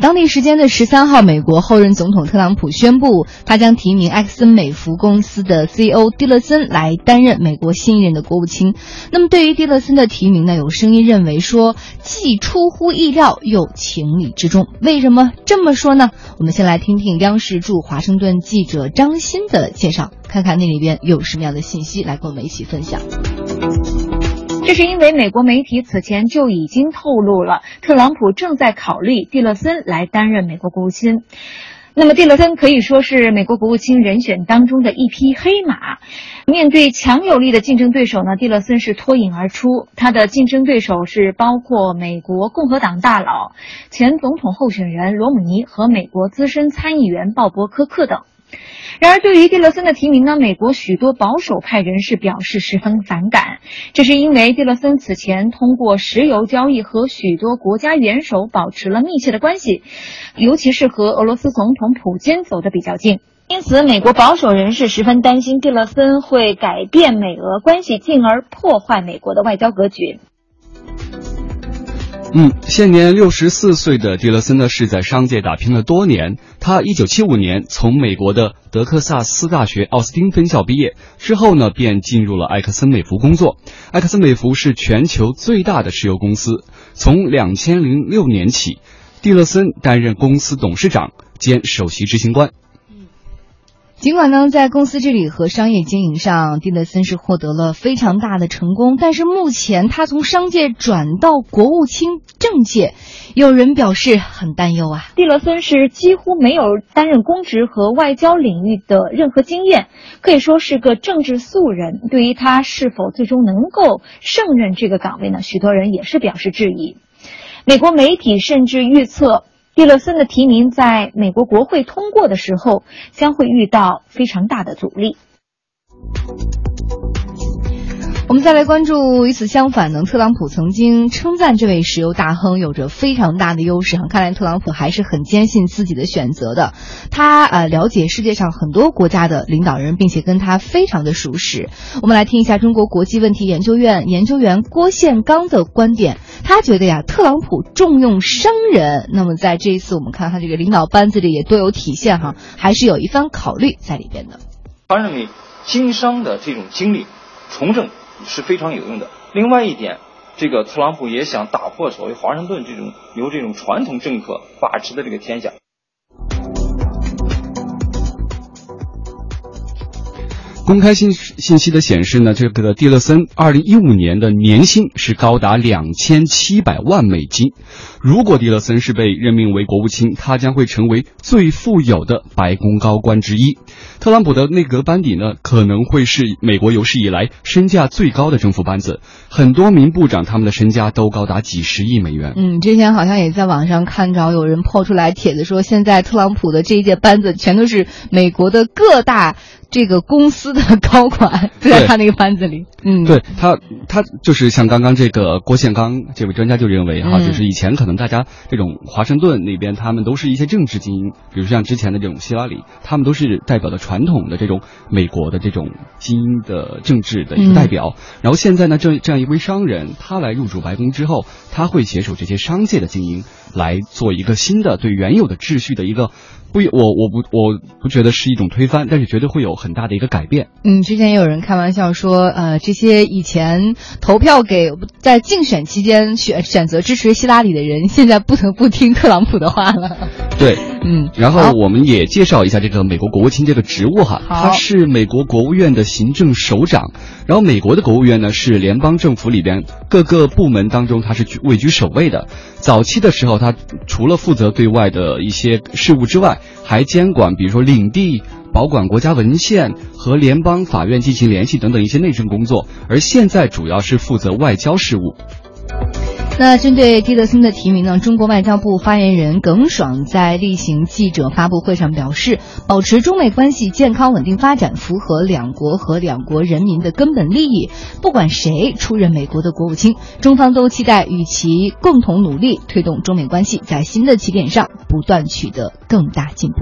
当地时间的十三号，美国后任总统特朗普宣布，他将提名埃克森美孚公司的 CEO 蒂勒森来担任美国新一任的国务卿。那么，对于蒂勒森的提名呢，有声音认为说，既出乎意料又情理之中。为什么这么说呢？我们先来听听央视驻华盛顿记者张鑫的介绍，看看那里边有什么样的信息来跟我们一起分享。这是因为美国媒体此前就已经透露了，特朗普正在考虑蒂勒森来担任美国国务卿。那么，蒂勒森可以说是美国国务卿人选当中的一匹黑马。面对强有力的竞争对手呢，蒂勒森是脱颖而出。他的竞争对手是包括美国共和党大佬、前总统候选人罗姆尼和美国资深参议员鲍勃·科克等。然而，对于蒂勒森的提名呢，美国许多保守派人士表示十分反感。这是因为蒂勒森此前通过石油交易和许多国家元首保持了密切的关系，尤其是和俄罗斯总统普京走得比较近。因此，美国保守人士十分担心蒂勒森会改变美俄关系，进而破坏美国的外交格局。嗯，现年六十四岁的迪勒森呢，是在商界打拼了多年。他一九七五年从美国的德克萨斯大学奥斯汀分校毕业之后呢，便进入了埃克森美孚工作。埃克森美孚是全球最大的石油公司。从两千零六年起，蒂勒森担任公司董事长兼首席执行官。尽管呢，在公司治理和商业经营上，蒂勒森是获得了非常大的成功，但是目前他从商界转到国务卿政界，有人表示很担忧啊。蒂勒森是几乎没有担任公职和外交领域的任何经验，可以说是个政治素人。对于他是否最终能够胜任这个岗位呢？许多人也是表示质疑。美国媒体甚至预测。蒂勒森的提名在美国国会通过的时候，将会遇到非常大的阻力。我们再来关注，与此相反呢，特朗普曾经称赞这位石油大亨有着非常大的优势哈。看来特朗普还是很坚信自己的选择的。他呃了解世界上很多国家的领导人，并且跟他非常的熟识。我们来听一下中国国际问题研究院研究员郭宪刚的观点。他觉得呀，特朗普重用商人，那么在这一次我们看他这个领导班子里也多有体现哈，还是有一番考虑在里边的。他认为经商的这种经历，从政。是非常有用的。另外一点，这个特朗普也想打破所谓华盛顿这种由这种传统政客把持的这个天下。公开信信息的显示呢，这个蒂勒森二零一五年的年薪是高达两千七百万美金。如果蒂勒森是被任命为国务卿，他将会成为最富有的白宫高官之一。特朗普的内阁班底呢，可能会是美国有史以来身价最高的政府班子。很多名部长他们的身家都高达几十亿美元。嗯，之前好像也在网上看着有人抛出来帖子说，现在特朗普的这一届班子全都是美国的各大。这个公司的高管 在他那个班子里，嗯，对他，他就是像刚刚这个郭宪刚这位专家就认为哈，就是以前可能大家这种华盛顿那边他们都是一些政治精英，比如像之前的这种希拉里，他们都是代表的传统的这种美国的这种精英的政治的一个代表。然后现在呢，这这样一位商人，他来入主白宫之后，他会携手这些商界的精英来做一个新的对原有的秩序的一个。不，我我不我不觉得是一种推翻，但是绝对会有很大的一个改变。嗯，之前也有人开玩笑说，呃，这些以前投票给在竞选期间选选择支持希拉里的人，现在不得不听特朗普的话了。对，嗯，然后我们也介绍一下这个美国国务卿这个职务哈，他是美国国务院的行政首长。然后美国的国务院呢是联邦政府里边各个部门当中他是位居首位的。早期的时候，他除了负责对外的一些事务之外，还监管，比如说领地、保管国家文献和联邦法院进行联系等等一些内政工作，而现在主要是负责外交事务。那针对蒂德森的提名呢，中国外交部发言人耿爽在例行记者发布会上表示，保持中美关系健康稳定发展，符合两国和两国人民的根本利益。不管谁出任美国的国务卿，中方都期待与其共同努力，推动中美关系在新的起点上不断取得更大进步。